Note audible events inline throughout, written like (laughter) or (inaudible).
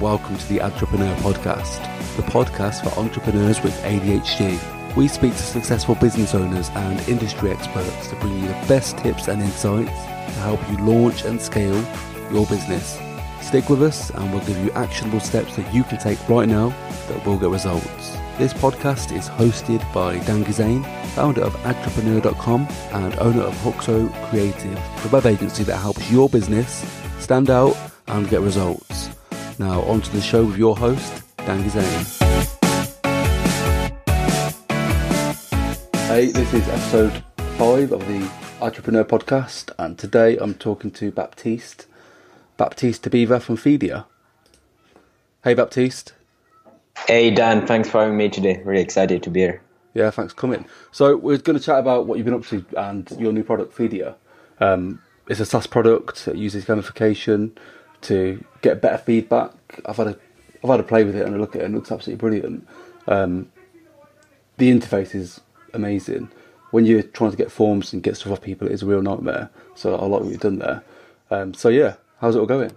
welcome to the Entrepreneur Podcast, the podcast for entrepreneurs with ADHD. We speak to successful business owners and industry experts to bring you the best tips and insights to help you launch and scale your business. Stick with us and we'll give you actionable steps that you can take right now that will get results. This podcast is hosted by Dan Gizane, founder of Entrepreneur.com and owner of Huxo Creative, the web agency that helps your business stand out and get results. Now, on to the show with your host, Dan Gizane. Hey, this is episode five of the Entrepreneur Podcast, and today I'm talking to Baptiste, Baptiste Debever from Feedier. Hey, Baptiste. Hey, Dan. Thanks for having me today. Really excited to be here. Yeah, thanks for coming. So we're going to chat about what you've been up to and your new product, Feedier. Um, it's a SaaS product that uses gamification to get better feedback. I've had a I've had a play with it and a look at it and it looks absolutely brilliant. Um, the interface is amazing. When you're trying to get forms and get stuff off people, it's a real nightmare. So I like what you've done there. Um, so yeah, how's it all going?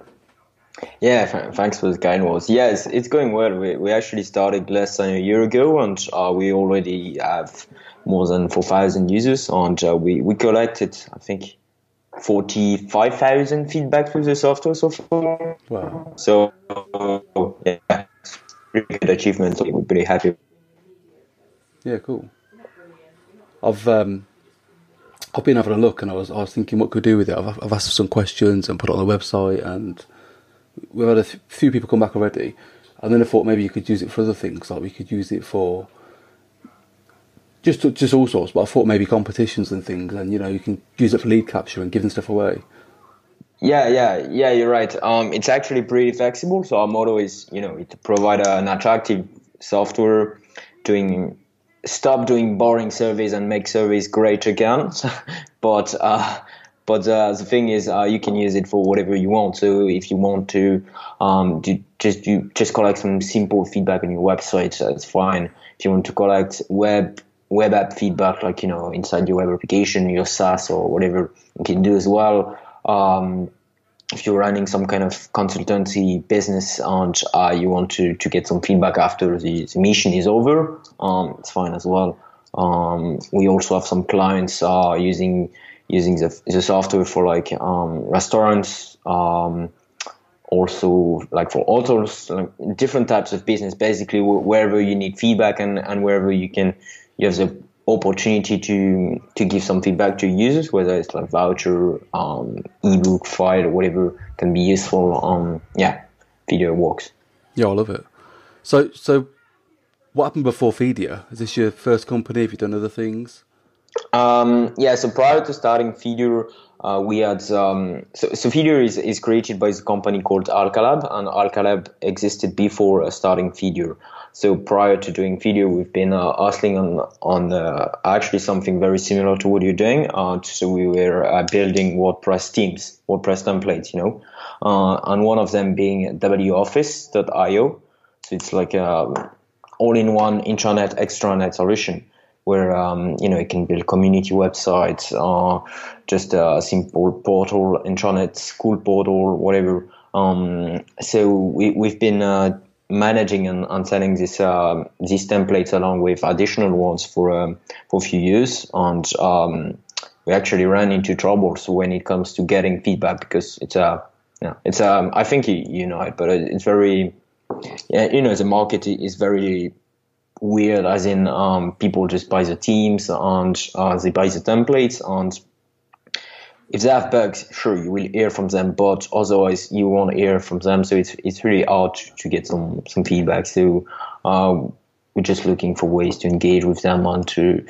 Yeah, th- thanks for the kind words. Yeah, it's, it's going well. We, we actually started less than a year ago, and uh, we already have more than 4,000 users, and uh, we, we collected, I think, 45,000 feedback with the software so far. Wow. So, yeah, really good achievement. So we're pretty happy. Yeah, cool. I've um, I've been having a look, and I was I was thinking what could do with it. I've, I've asked some questions and put it on the website, and we've had a few people come back already. And then I thought maybe you could use it for other things, like we could use it for just just all sorts. But I thought maybe competitions and things, and you know you can use it for lead capture and giving stuff away. Yeah, yeah, yeah. You're right. Um, it's actually pretty flexible. So our motto is, you know, to provide an attractive software, doing stop doing boring surveys and make surveys great again. (laughs) but uh, but uh, the thing is, uh, you can use it for whatever you want. So if you want to um, do, just just collect some simple feedback on your website, that's fine. If you want to collect web web app feedback, like you know inside your web application, your SaaS or whatever, you can do as well. Um, if you're running some kind of consultancy business and uh, you want to, to get some feedback after the, the mission is over, um, it's fine as well. Um, we also have some clients uh, using using the, the software for like um, restaurants, um, also like for autos, like different types of business. Basically, wherever you need feedback and, and wherever you can, you have the opportunity to to give some feedback to users, whether it's like voucher, um, ebook, file, whatever can be useful. Um, yeah, Feedier works. Yeah, I love it. So, so what happened before Feedier? Is this your first company? Have you done other things? Um, yeah, so prior to starting Feedier, uh, we had um, so, so is, is created by a company called Alcalab, and Alcalab existed before uh, starting Feedier. So prior to doing Feedier, we've been uh, hustling on on uh, actually something very similar to what you're doing. Uh, so we were uh, building WordPress themes, WordPress templates, you know, uh, and one of them being WOffice.io. So it's like a all-in-one intranet extranet solution where um, you know you can build community websites, uh, just a simple portal, intranet school portal, whatever. Um, so we we've been uh, managing and, and selling this uh, these templates along with additional ones for um, for a few years, and um, we actually ran into troubles when it comes to getting feedback because it's a yeah, it's um I think you, you know it, but it's very yeah you know the market is very weird as in um, people just buy the teams and uh, they buy the templates and if they have bugs sure you will hear from them but otherwise you won't hear from them. So it's it's really hard to, get some some feedback. So uh, we're just looking for ways to engage with them and to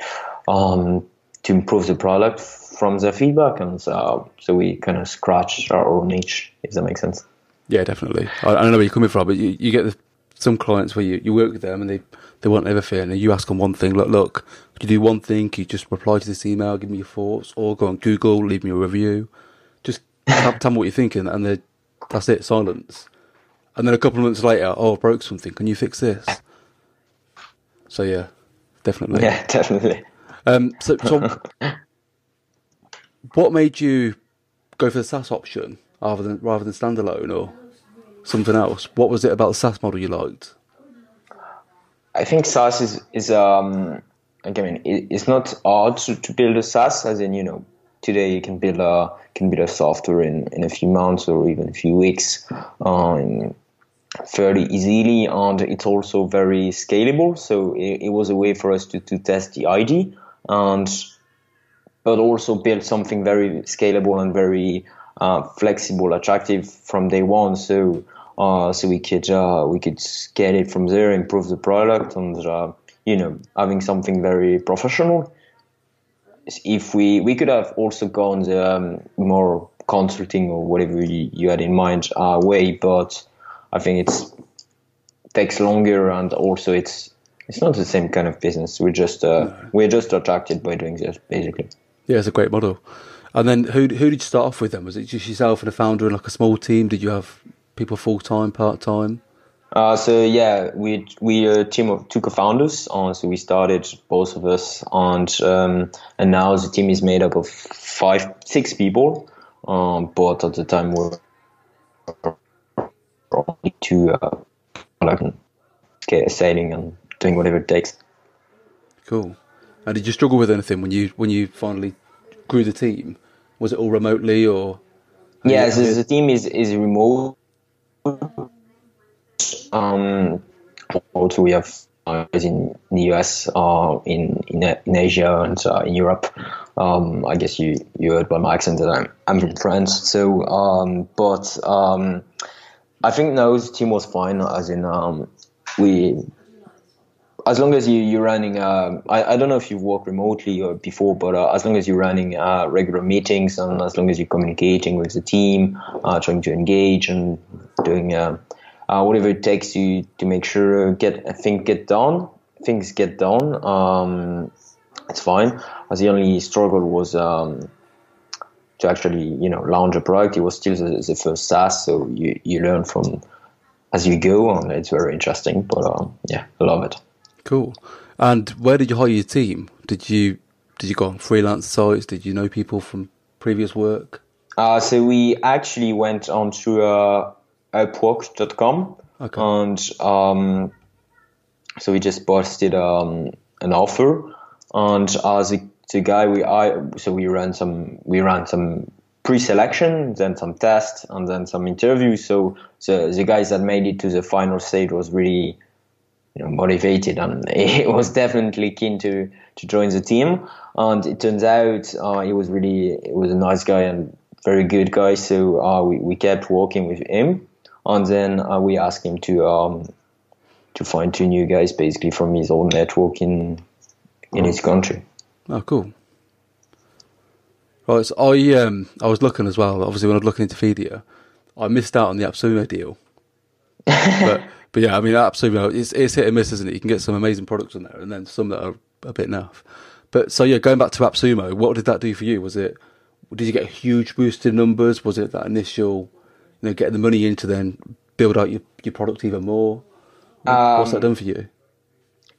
um, to improve the product from their feedback and so, so we kind of scratch our own niche if that makes sense. Yeah definitely. I, I don't know where you're coming from but you, you get the, some clients where you, you work with them and they they want everything. And you ask them one thing, look, look, could you do one thing? Could you just reply to this email, give me your thoughts, or go on Google, leave me a review. Just tell, tell me what you're thinking, and they, that's it, silence. And then a couple of months later, oh, I broke something. Can you fix this? So yeah, definitely. Yeah, (laughs) definitely. Um, so, so (laughs) what made you go for the SaaS option rather than rather than standalone, or? Something else. What was it about the SaaS model you liked? I think SaaS is is um mean it's not hard to, to build a SaaS as in you know today you can build a can build a software in, in a few months or even a few weeks um, fairly easily and it's also very scalable so it, it, was a way for us to, to test the idea and but also build something very scalable and very uh, flexible attractive from day one so uh, so we could uh, we could scale it from there improve the product and uh, you know having something very professional if we we could have also gone the um, more consulting or whatever you, you had in mind uh, way, but I think it's takes longer and also it's it's not the same kind of business. We're just uh, no. we're just attracted by doing this basically. Yeah, it's a great model. And then who who did you start off with? Then was it just yourself and a founder and like a small team? Did you have people full time, part time? Uh, so yeah, we we a team of two co-founders. Uh, so we started both of us, and um, and now the team is made up of five, six people. Um, but at the time we are only two, uh, like sailing and doing whatever it takes. Cool. And did you struggle with anything when you when you finally grew the team? Was it all remotely or? Yeah, so the team is is remote um, also, we have uh, in the US, uh, in, in in Asia, and uh, in Europe. Um, I guess you you heard by my accent that I'm I'm from France. So, um, but um, I think no, the team was fine. As in, um, we as long as you, you're running, uh, I, I don't know if you've worked remotely or before, but uh, as long as you're running uh, regular meetings and as long as you're communicating with the team, uh, trying to engage and doing uh, uh, whatever it takes to to make sure get things get done. Things get done. Um, it's fine. As the only struggle was um, to actually you know launch a product. It was still the, the, first SaaS, so you you learn from as you go, and it's very interesting. But um, yeah, I love it. Cool. And where did you hire your team? Did you did you go on freelance sites? Did you know people from previous work? Uh, so we actually went on to uh, Upwork.com. Okay. And um, so we just posted um, an offer, and as a, the guy we I so we ran some we ran some pre-selection, then some tests, and then some interviews. So the the guys that made it to the final stage was really you know motivated and (laughs) he was definitely keen to to join the team. And it turns out uh, he was really he was a nice guy and very good guy. So uh, we we kept working with him and then uh, we asked him to um, to find two new guys basically from his own network in in his country. Oh, cool. Right, so I um I was looking as well. Obviously, when I was looking into Feedier, I missed out on the AppSumo deal. (laughs) but but yeah, I mean AppSumo it's it's hit and miss, isn't it? You can get some amazing products on there, and then some that are a bit naff. But so yeah, going back to AppSumo, what did that do for you? Was it did you get a huge boost in numbers? Was it that initial you know, getting the money in to then build out your, your product even more? What's that um, done for you?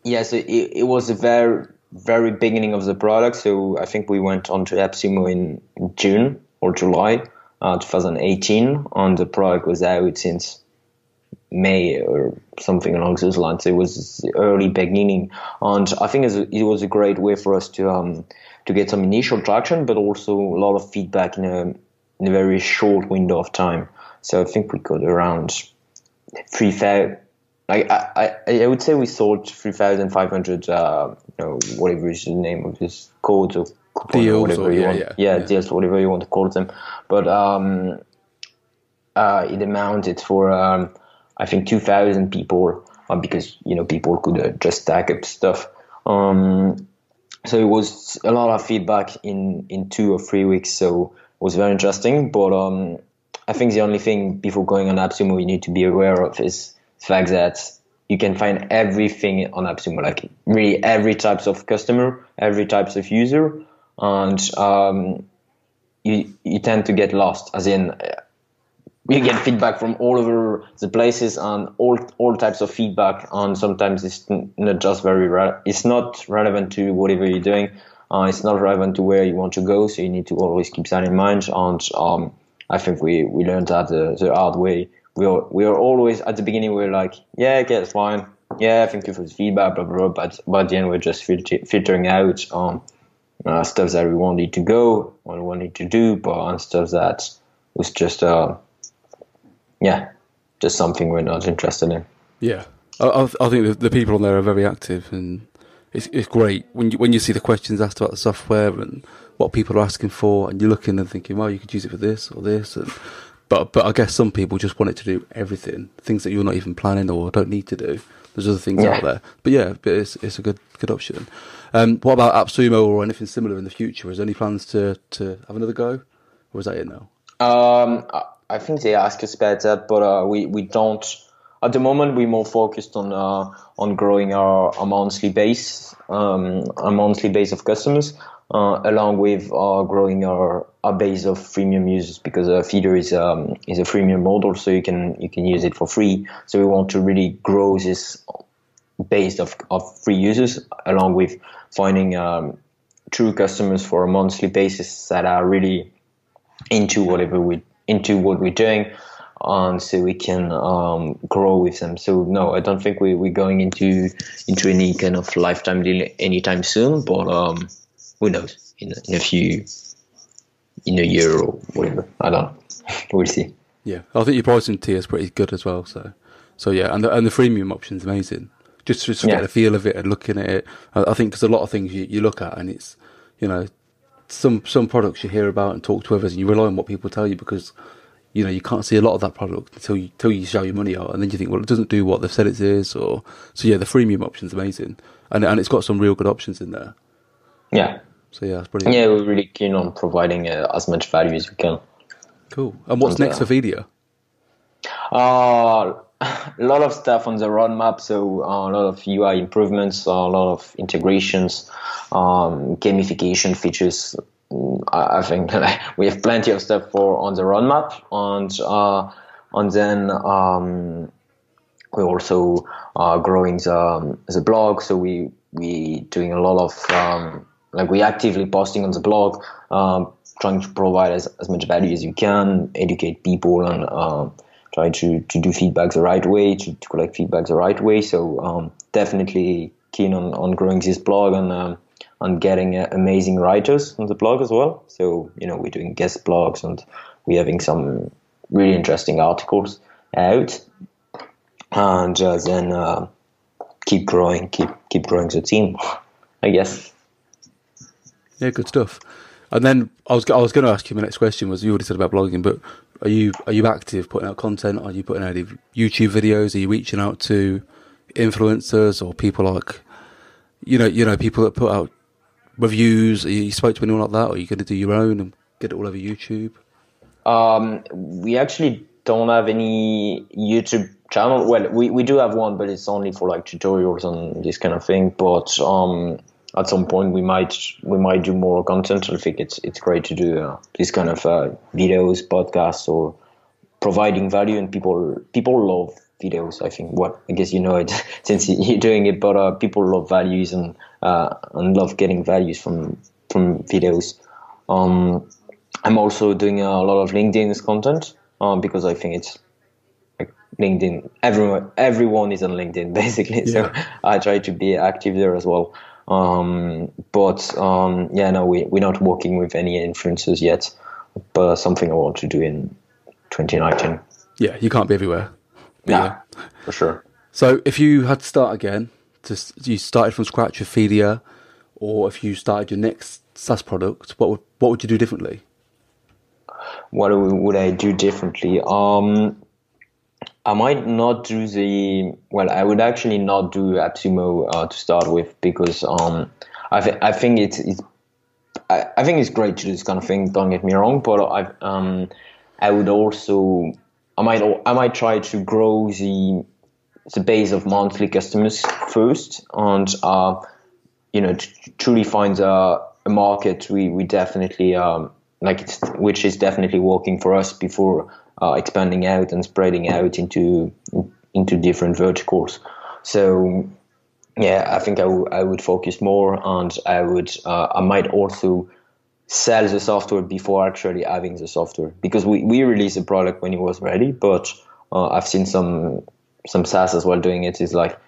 Yeah, so it, it was a very, very beginning of the product. So I think we went on to AppSumo in June or July uh, 2018, and the product was out since May or something along those lines. It was the early beginning, and I think it was a great way for us to um, to get some initial traction, but also a lot of feedback in a in a very short window of time. So I think we got around three thousand. Like I, I, I would say we sold three thousand five hundred. Uh, you know, whatever is the name of this code or deals, or whatever or, you yeah, want. Yeah, yeah, yeah, deals, whatever you want to call them. But um, uh, it amounted for um, I think two thousand people uh, because you know people could uh, just stack up stuff. Um, so it was a lot of feedback in in two or three weeks. So it was very interesting. But um, I think the only thing before going on AppSumo you need to be aware of is the fact that you can find everything on AppSumo, like really every types of customer, every types of user, and um, you you tend to get lost. As in, you get feedback from all over the places and all all types of feedback, and sometimes it's not just very re- it's not relevant to whatever you're doing. Uh, it's not relevant to where you want to go, so you need to always keep that in mind. And um, I think we, we learned that the, the hard way we are we are always at the beginning we're like yeah okay it's fine yeah thank you for the feedback blah blah, blah. but by the end we're just filter- filtering out um uh, stuff that we wanted to go we wanted to do but on stuff that was just uh yeah just something we're not interested in Yeah, I, I think the, the people on there are very active, and it's it's great when you when you see the questions asked about the software and what people are asking for, and you're looking and thinking, well, you could use it for this or this, and but but I guess some people just want it to do everything, things that you're not even planning or don't need to do. There's other things Yeah. out there, but yeah, but it's it's a good good option. Um, what about AppSumo or anything similar in the future? Is there any plans to to have another go, or is that it now? Um, I- think they ask us about that, but uh, we we don't. At the moment, we're more focused on uh, on growing our, our monthly base, um, a monthly base of customers, uh, along with uh, growing our, our base of freemium users because uh, Feedier is um, is a freemium model, so you can you can use it for free. So we want to really grow this base of, of free users, along with finding um, true customers for a monthly basis that are really into whatever we into what we're doing and so we can um, grow with them. So no i don't think we, we're going into into any kind of lifetime deal anytime soon but um, who knows? In, in a few in a year or whatever. I don't know. (laughs) We'll see. Yeah, I think your pricing tier is pretty good as well. So, so yeah, and the and the freemium option's amazing. Just just to Yeah. get a feel of it and looking at it, I, I think because a lot of things you, you look at and it's you know some some products you hear about and talk to others and you rely on what people tell you because you know you can't see a lot of that product until you until you show your money out and then you think well it doesn't do what they've said it is or so yeah the freemium option's amazing and and it's got some real good options in there. yeah So yeah, it's brilliant. yeah we're really keen on providing uh, as much value as we can Cool. And what's And, next uh, for Feedier? Uh, (laughs) a lot of stuff on the roadmap. So uh, a lot of UI improvements, a lot of integrations, um, gamification features. I, I think (laughs) we have plenty of stuff for on the roadmap, and uh, and then um, we're also uh, growing the the blog. So we we doing a lot of um, like we actively posting on the blog, um, trying to provide as, as much value as you can, educate people, and um, try to, to do feedback the right way, to, to collect feedback the right way. So um, definitely keen on, on growing this blog and um, on getting uh, amazing writers on the blog as well. So you know we're doing guest blogs and we're having some really interesting articles out, and uh, then uh, keep growing, keep keep growing the team. I guess. Yeah, good stuff. And then I was I was going to ask you my next question was you already said about blogging, but are you are you active putting out content? Are you putting out YouTube videos? Are you reaching out to influencers or people like you know you know people that put out reviews? Are you, you spoke to anyone like that, or are you going to do your own and get it all over YouTube? Um, we actually don't have any YouTube channel. Well, we, we do have one, but it's only for like tutorials and this kind of thing. But um, at some point, we might we might do more content. I think it's it's great to do uh, this kind of uh, videos, podcasts, or providing value. And people people love videos. I think. What I guess you know it (laughs) since you're doing it, but uh, people love values and uh, and love getting values from from videos. Um, I'm also doing a lot of LinkedIn content um, because I think it's like LinkedIn. Everyone, everyone is on LinkedIn (laughs) basically. So I try to be active there as well. Um, but um, yeah, no, we we're not working with any influencers yet. But something I want to do in 2019. Yeah, you can't be everywhere. Yeah, yeah. for sure. So if you had to start again, to you started from scratch with Feedier, or if you started your next SaaS product, what would what would you do differently? what would I do differently? Um, I might not do the well. I would actually not do AppSumo uh, to start with because um, I th- I think it's it's I, I think it's great to do this kind of thing. Don't get me wrong, but I um I would also I might I might try to grow the the base of monthly customers first and uh you know to truly find a, a market we we definitely um like it's which is definitely working for us before uh, expanding out and spreading out into into different verticals so yeah i think I, w- I would focus more and i would uh, i might also sell the software before actually having the software because we, we released the product when it was ready but uh, I've seen some some SaaS as well doing it. Is like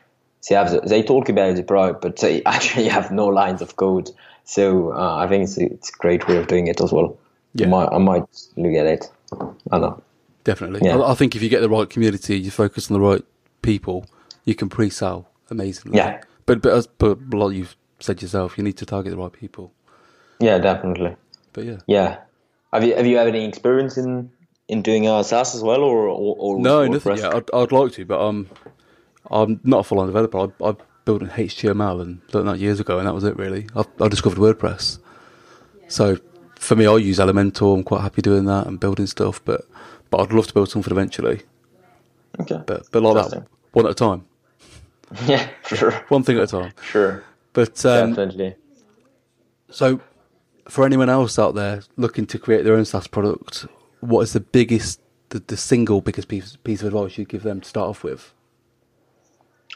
they have the, they talk about the product, but they (laughs) actually have no lines of code. So uh, I think it's a, it's a great way of doing it as well. Yeah. I might, I might look at it. I don't know. Definitely. Yeah. I, I think if you get the right community, you focus on the right people, you can pre-sell amazingly. Yeah. But but as but like you've said yourself, you need to target the right people. Yeah, definitely. But yeah. Yeah. Have you have you had any experience in in doing uh, SaaS as well, or or, or No, with nothing WordPress? yet. I'd, I'd like to, but um, I'm not a full-on developer. I, I built an HTML and learned that years ago, and that was it really. I, I discovered WordPress. So for me, I use Elementor. I'm quite happy doing that and building stuff, but but I'd love to build something eventually. Okay. But but like that, one at a time, (laughs) Yeah, sure, one thing at a time. sure, But um, definitely. So, for anyone else out there looking to create their own SaaS product, what is the biggest, the, the single biggest piece, piece of advice you'd give them to start off with?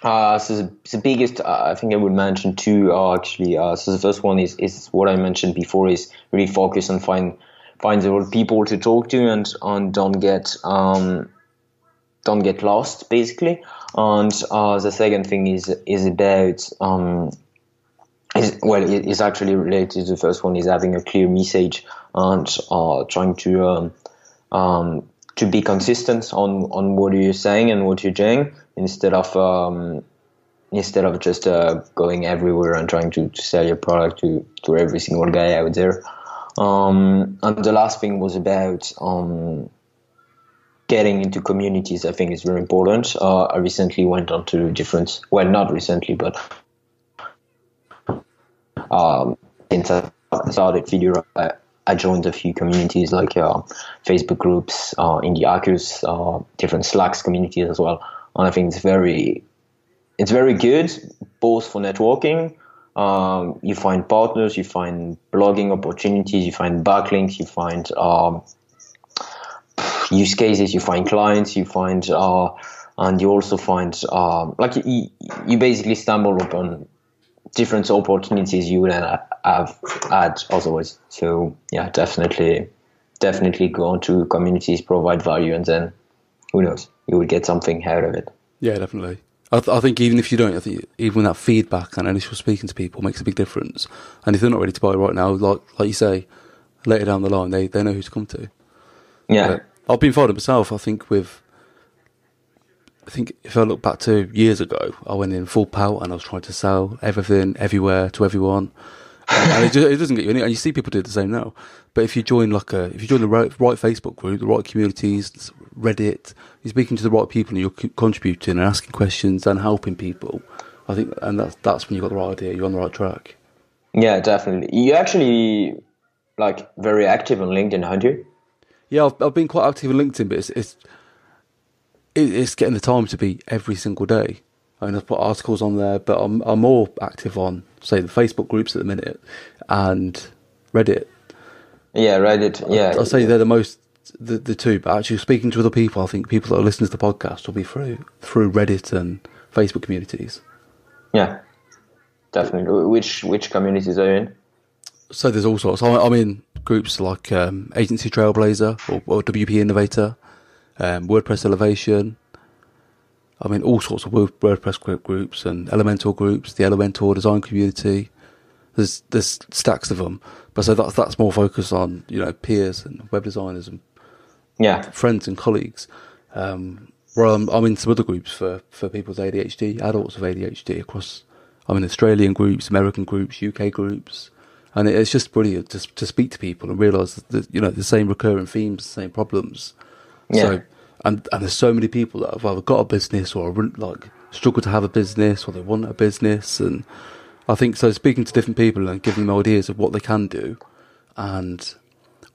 Uh, so the, the biggest, uh, I think I would mention two are actually. Uh, so the first one is is what I mentioned before is really focus on find find the right people to talk to and and don't get um don't get lost basically. And uh, the second thing is is about um is well it is actually related to the first one is having a clear message and uh, trying to um, um, to be consistent on on what you're saying and what you're doing instead of um, instead of just uh, going everywhere and trying to, to sell your product to, to every single guy out there. Um, and the last thing was about um, getting into communities. I think is very important. Uh, I recently went on to different, well, not recently, but um, since I started Feedier, I, joined a few communities like uh, Facebook groups, uh, Indie Hackers, uh, different Slacks communities as well. And I think it's very, it's very good both for networking. Um, you find partners, you find blogging opportunities, you find backlinks, you find um, use cases, you find clients, you find, uh, and you also find um, like you, you basically stumble upon different opportunities you wouldn't have had otherwise. So yeah, definitely, definitely go into communities, provide value, and then who knows, you will get something out of it. Yeah, definitely. I, th- I think even if you don't, I think even that feedback and initial speaking to people makes a big difference. And if they're not ready to buy right now, like like you say, later down the line, they, they know who to come to. Yeah, But I've been finding myself. I think with, I think if I look back to years ago, I went in full pout and I was trying to sell everything, everywhere to everyone, and, and it, just, it doesn't get you any. And you see people do the same now. But if you join like a, if you join the right, right Facebook group, the right communities, Reddit, you're speaking to the right people and you're c- contributing and asking questions and helping people. I think, and that's that's when you have got the right idea. You're on the right track. yeah, definitely. You actually like very active on LinkedIn, aren't you? Yeah, I've, I've been quite active on LinkedIn, but it's it's it's getting the time to be every single day. I mean, I've put articles on there, but I'm I'm more active on say the Facebook groups at the minute and Reddit. Yeah, Reddit. Yeah, I'll say they're the most the, the two, but actually speaking to other people, I think people that are listening to the podcast will be through through Reddit and Facebook communities. yeah, definitely. Which which communities are you in? So there's all sorts. I- I'm in groups like um, Agency Trailblazer or, or WP Innovator, um, WordPress Elevation. I'm in all sorts of WordPress groups and Elementor groups, the Elementor design community. There's there's stacks of them, but so that's that's more focused on you know peers and web designers and Yeah, friends and colleagues. Um, where I'm, I'm in some other groups for, for people with ADHD, adults with ADHD across. I'm in Australian groups, American groups, UK groups, and it, it's just brilliant to to speak to people and realise that you know the same recurring themes, the same problems. Yeah. So, and and there's so many people that have either got a business or are, like struggle to have a business or they want a business, and I think so. Speaking to different people and giving them ideas of what they can do, and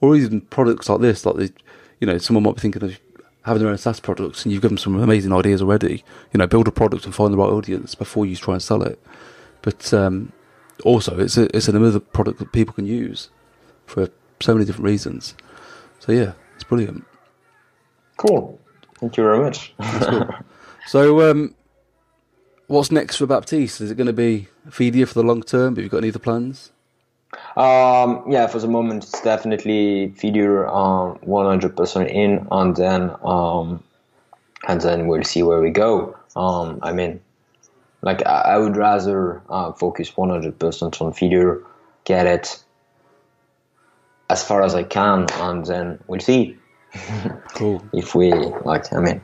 or even products like this, like the, you know, someone might be thinking of having their own SaaS products, and you've given them some amazing ideas already. You know, build a product and find the right audience before you try and sell it. But um, also, it's a, it's another product that people can use for so many different reasons. So yeah, it's brilliant. cool. Thank you very much. (laughs) So, um, what's next for Baptiste? Is it going to be Feedier for the long term? Have you got any other plans? Um, yeah, for the moment, it's definitely Feedier um, 100% in, and then um, and then we'll see where we go. Um, I mean, like I, I would rather uh, focus 100% on Feedier, get it as far as I can, and then we'll see. (laughs) Cool. if we like, I mean,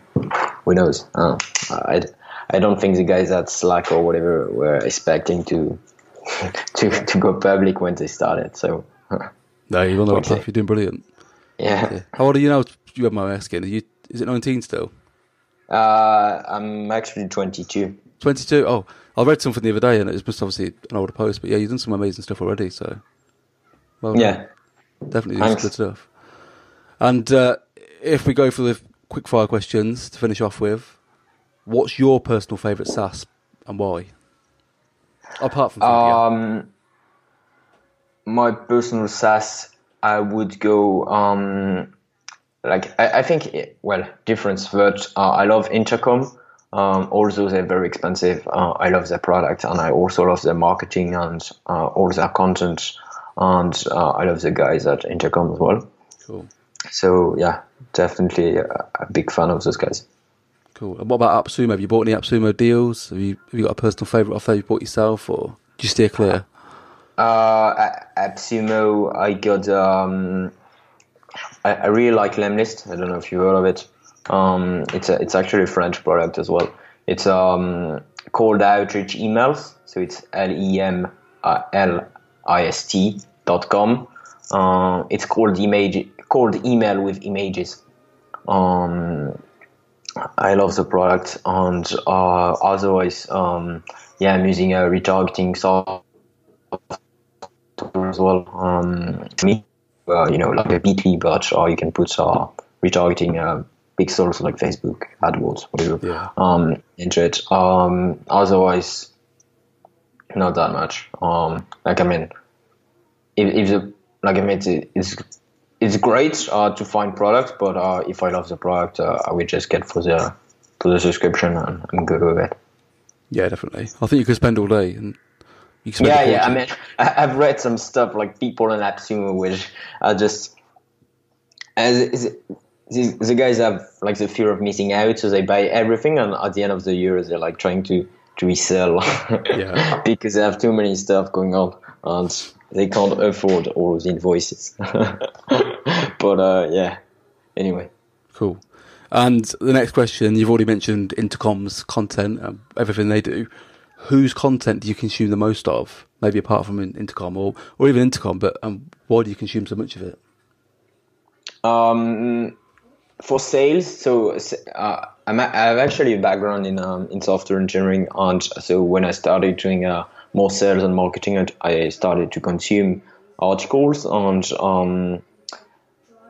who knows? Uh, I, I don't think the guys at Slack or whatever were expecting to (laughs) to to go public when they started. So No, you're on the right Okay. You're doing brilliant. yeah, Yeah. How old are you now? You have my asking. Are you? Is it 19 still? uh, I'm actually 22. 22. Oh, I read something the other day, and it was just obviously an older post. But yeah, you've done some amazing stuff already. So, well, done. Yeah. definitely doing good stuff. And uh, if we go for the quick fire questions to finish off with, what's your personal favourite SaaS and why? Apart from. Um, my personal SaaS, I would go. Um, like I, I think, it- well, difference, but uh, I love Intercom. Um, although they're very expensive, uh, I love their product, and I also love their marketing and uh, all their content, and uh, I love the guys at Intercom as well. cool, So yeah, definitely a, a big fan of those guys. Cool. And what about AppSumo? Have you bought any AppSumo deals? Have you have you got a personal favourite off there you bought yourself, or do you steer clear? Uh, at AppSumo, I got. Um, I, I really like Lemlist. I don't know if you heard of it. Um, it's a, it's actually a French product as well. It's um, cold outreach emails. So it's L E M L I S T dot com. Uh, it's called image called email with images. Um, I love the product, and uh, otherwise, um, yeah, I'm using a retargeting software as well. Um, me, uh, you know, like a Bitly, but or you can put uh, retargeting uh, pixels like Facebook, AdWords, whatever, Yeah. um, into it. Um, otherwise, not that much. Um, like I mean, if, if the like I mean, it's it's, it's great uh, to find products, but uh, if I love the product, uh, I would just get for the for the subscription, and I'm good with it. Yeah, definitely. I think you could spend all day and you can spend. Yeah, yeah. I mean, I've read some stuff like people in AppSumo, which are just as the, the guys have like the fear of missing out, so they buy everything, and at the end of the year, they're like trying to to resell Yeah. (laughs) because they have too many stuff going on, and they can't afford all of the invoices. (laughs) but uh, yeah, anyway. Cool. And the next question, you've already mentioned Intercom's content, um, everything they do. Whose content do you consume the most of? Maybe apart from Intercom or, or even Intercom, but um, why do you consume so much of it? Um, for sales, so uh, I'm, I have actually a background in um, in software engineering, and so when I started doing uh, more sales and marketing, I- I started to consume articles, and um,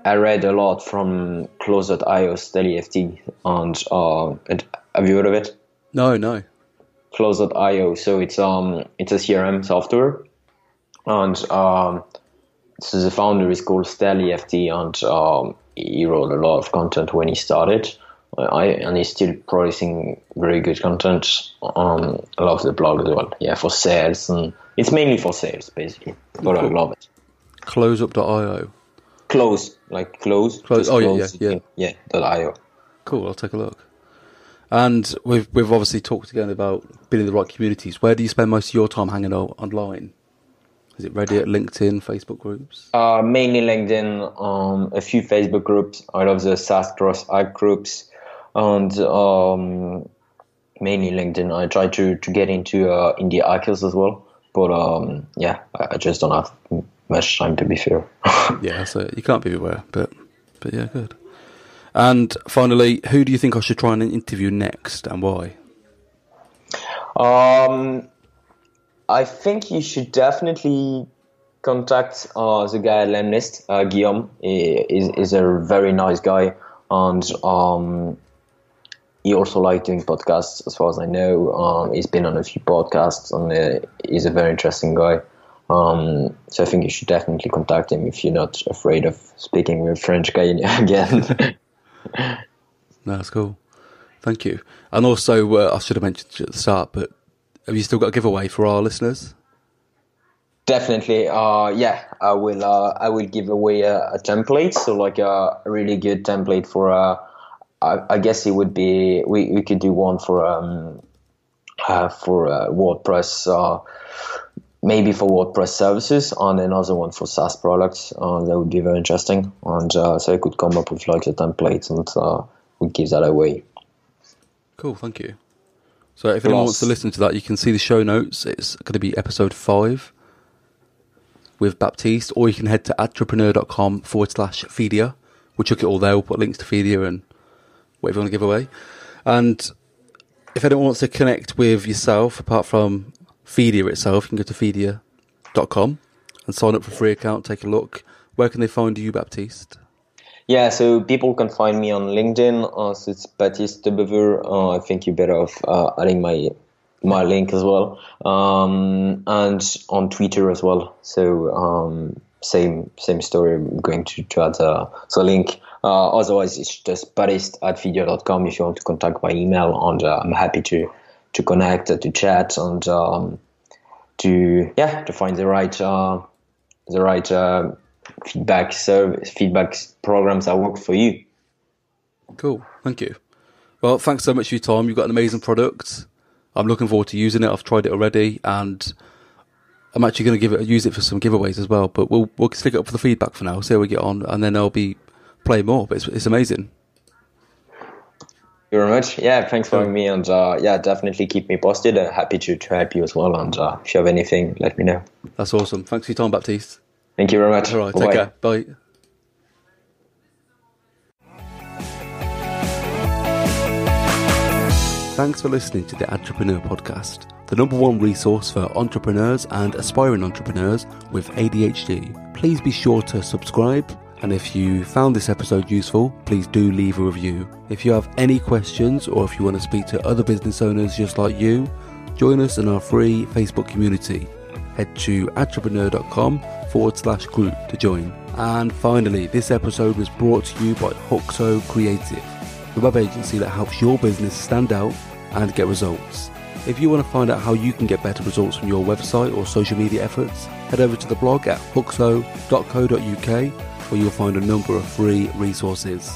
I read a lot from Close.io, Steli Efti, and uh, and have you heard of it? No, no. Close.io. So it's um it's a CRM software, and um, so the founder is called Steli Efti, and um, he wrote a lot of content when he started. I and he's still producing very good content. Um, I love the blog as well. Yeah, for sales and it's mainly for sales basically, but I love it. Close.io. Close like close. Close- oh, yeah, close, yeah, yeah. yeah. Dot io. Cool, I'll take a look. And we've we've obviously talked again about being in the right communities. Where do you spend most of your time hanging out online? Is it Reddit, LinkedIn, Facebook groups? Uh, mainly LinkedIn, um, a few Facebook groups. I love the SaaS Cross Ag groups, and um, mainly LinkedIn. I try to, to get into uh, indie hackers as well, but um, yeah, I, I just don't have much time to be fair. (laughs) Yeah, so. You can't be everywhere, but but yeah, good. And finally, who do you think I should try and interview next, and why? Um, I think you should definitely contact uh, the guy at Lemlist, uh, Guillaume. He is, is a very nice guy, and um, he also likes doing podcasts, as far as I know. Um, he's been on a few podcasts, and uh, he's a very interesting guy. Um, so I think you should definitely contact him if you're not afraid of speaking with a French guy (laughs) again. (laughs) No, that's cool. Thank you. And also, uh, I should have mentioned at the start, but have you still got a giveaway for our listeners? Definitely, uh, yeah, I will. Uh, I will give away a, a template, so like a, a really good template for uh, I, I, guess it would be we, we could do one for um, uh, for uh, WordPress, uh, maybe for WordPress services, and another one for SaaS products. Uh, that would be very interesting, and uh, so I could come up with like the templates and uh, we give that away. Cool, thank you. So if anyone wants to listen to that, you can see the show notes. It's going to be episode five with Baptiste, or you can head to entrepreneur.com forward slash Feedier. We'll chuck it all there. We'll put links to Feedier and whatever you want to give away. And if anyone wants to connect with yourself, apart from Feedier itself, you can go to Feedier.com and sign up for a free account, take a look. Where can they find you, Baptiste? Yeah, so people can find me on LinkedIn. Uh, so it's Baptiste Debever. Uh, I think you're better off uh, adding my my link as well, um, and on Twitter as well. So um, same same story. I'm going to, to add uh, the link. Uh, otherwise, it's just Baptiste at feedier.com if you want to contact my email, and uh, I'm happy to to connect, to chat, and um, to yeah to find the right uh, the right uh, feedback service feedback programs that work for you. Cool, thank you. Well, thanks so much for your time. You've got an amazing product. I'm looking forward to using it. I've tried it already, and I'm actually going to give it use it for some giveaways as well. But we'll we'll stick it up for the feedback for now. See how we get on, and then I'll be playing more. But it's it's amazing. You very much. Yeah, thanks for having me, and uh, yeah, definitely keep me posted. Uh, happy to, to help you as well. And uh, if you have anything, let me know. That's awesome. Thanks for your time, Baptiste. Thank you very much. All right, Bye-bye. take care. Bye. Thanks for listening to the Entrepreneur Podcast, the number one resource for entrepreneurs and aspiring entrepreneurs with ADHD. Please be sure to subscribe, and if you found this episode useful, please do leave a review. If you have any questions or if you want to speak to other business owners just like you, join us in our free Facebook community. Head to entrepreneur.com forward slash group to join. And finally, this episode was brought to you by Huxo Creative the web agency that helps your business stand out and get results. If you want to find out how you can get better results from your website or social media efforts, head over to the blog at huxo.co.uk where you'll find a number of free resources.